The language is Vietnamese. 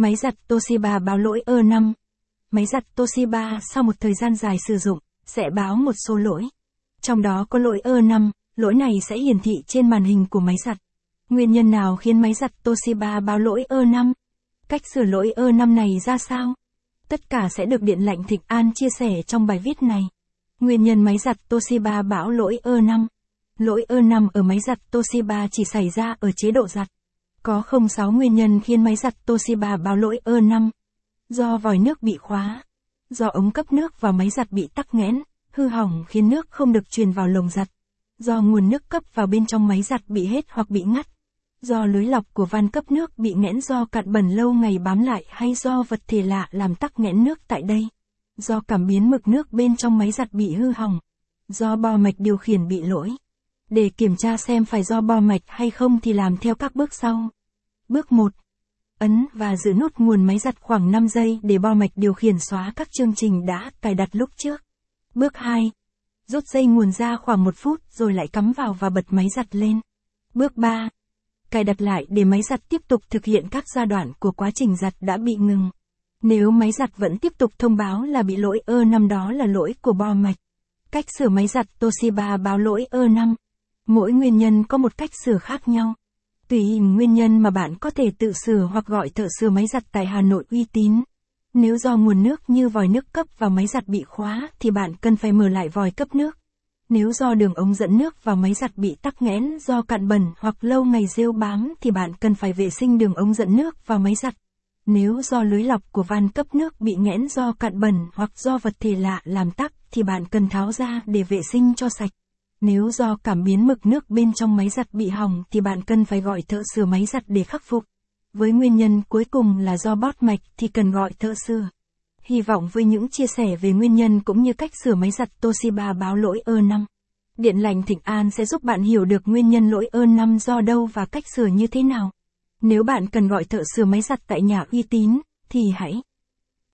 Máy giặt Toshiba báo lỗi E5. Máy giặt Toshiba sau một thời gian dài sử dụng, sẽ báo một số lỗi. Trong đó có lỗi E5, lỗi này sẽ hiển thị trên màn hình của máy giặt. Nguyên nhân nào khiến máy giặt Toshiba báo lỗi E5? Cách sửa lỗi E5 này ra sao? Tất cả sẽ được Điện lạnh Thịnh An chia sẻ trong bài viết này. Nguyên nhân máy giặt Toshiba báo lỗi E5 Lỗi E5 ở máy giặt Toshiba chỉ xảy ra ở chế độ giặt. Có 06 nguyên nhân khiến máy giặt Toshiba báo lỗi ơ 5. Do vòi nước bị khóa. Do ống cấp nước vào máy giặt bị tắc nghẽn, hư hỏng khiến nước không được truyền vào lồng giặt. Do nguồn nước cấp vào bên trong máy giặt bị hết hoặc bị ngắt. Do lưới lọc của van cấp nước bị nghẽn do cặn bẩn lâu ngày bám lại hay do vật thể lạ làm tắc nghẽn nước tại đây. Do cảm biến mực nước bên trong máy giặt bị hư hỏng. Do bo mạch điều khiển bị lỗi. Để kiểm tra xem phải do bo mạch hay không thì làm theo các bước sau. Bước 1. Ấn và giữ nút nguồn máy giặt khoảng 5 giây để bo mạch điều khiển xóa các chương trình đã cài đặt lúc trước. Bước 2. Rút dây nguồn ra khoảng 1 phút rồi lại cắm vào và bật máy giặt lên. Bước 3. Cài đặt lại để máy giặt tiếp tục thực hiện các giai đoạn của quá trình giặt đã bị ngừng. Nếu máy giặt vẫn tiếp tục thông báo là bị lỗi E5 đó là lỗi của bo mạch. Cách sửa máy giặt Toshiba báo lỗi E5. Mỗi nguyên nhân có một cách sửa khác nhau. Tùy nguyên nhân mà bạn có thể tự sửa hoặc gọi thợ sửa máy giặt tại Hà Nội uy tín. Nếu do nguồn nước như vòi nước cấp vào máy giặt bị khóa thì bạn cần phải mở lại vòi cấp nước. Nếu do đường ống dẫn nước vào máy giặt bị tắc nghẽn do cạn bẩn hoặc lâu ngày rêu bám thì bạn cần phải vệ sinh đường ống dẫn nước vào máy giặt. Nếu do lưới lọc của van cấp nước bị nghẽn do cạn bẩn hoặc do vật thể lạ làm tắc thì bạn cần tháo ra để vệ sinh cho sạch. Nếu do cảm biến mực nước bên trong máy giặt bị hỏng thì bạn cần phải gọi thợ sửa máy giặt để khắc phục. Với nguyên nhân cuối cùng là do bót mạch thì cần gọi thợ sửa. Hy vọng với những chia sẻ về nguyên nhân cũng như cách sửa máy giặt Toshiba báo lỗi ơ 5. Điện lạnh Thịnh An sẽ giúp bạn hiểu được nguyên nhân lỗi ơ 5 do đâu và cách sửa như thế nào. Nếu bạn cần gọi thợ sửa máy giặt tại nhà uy tín, thì hãy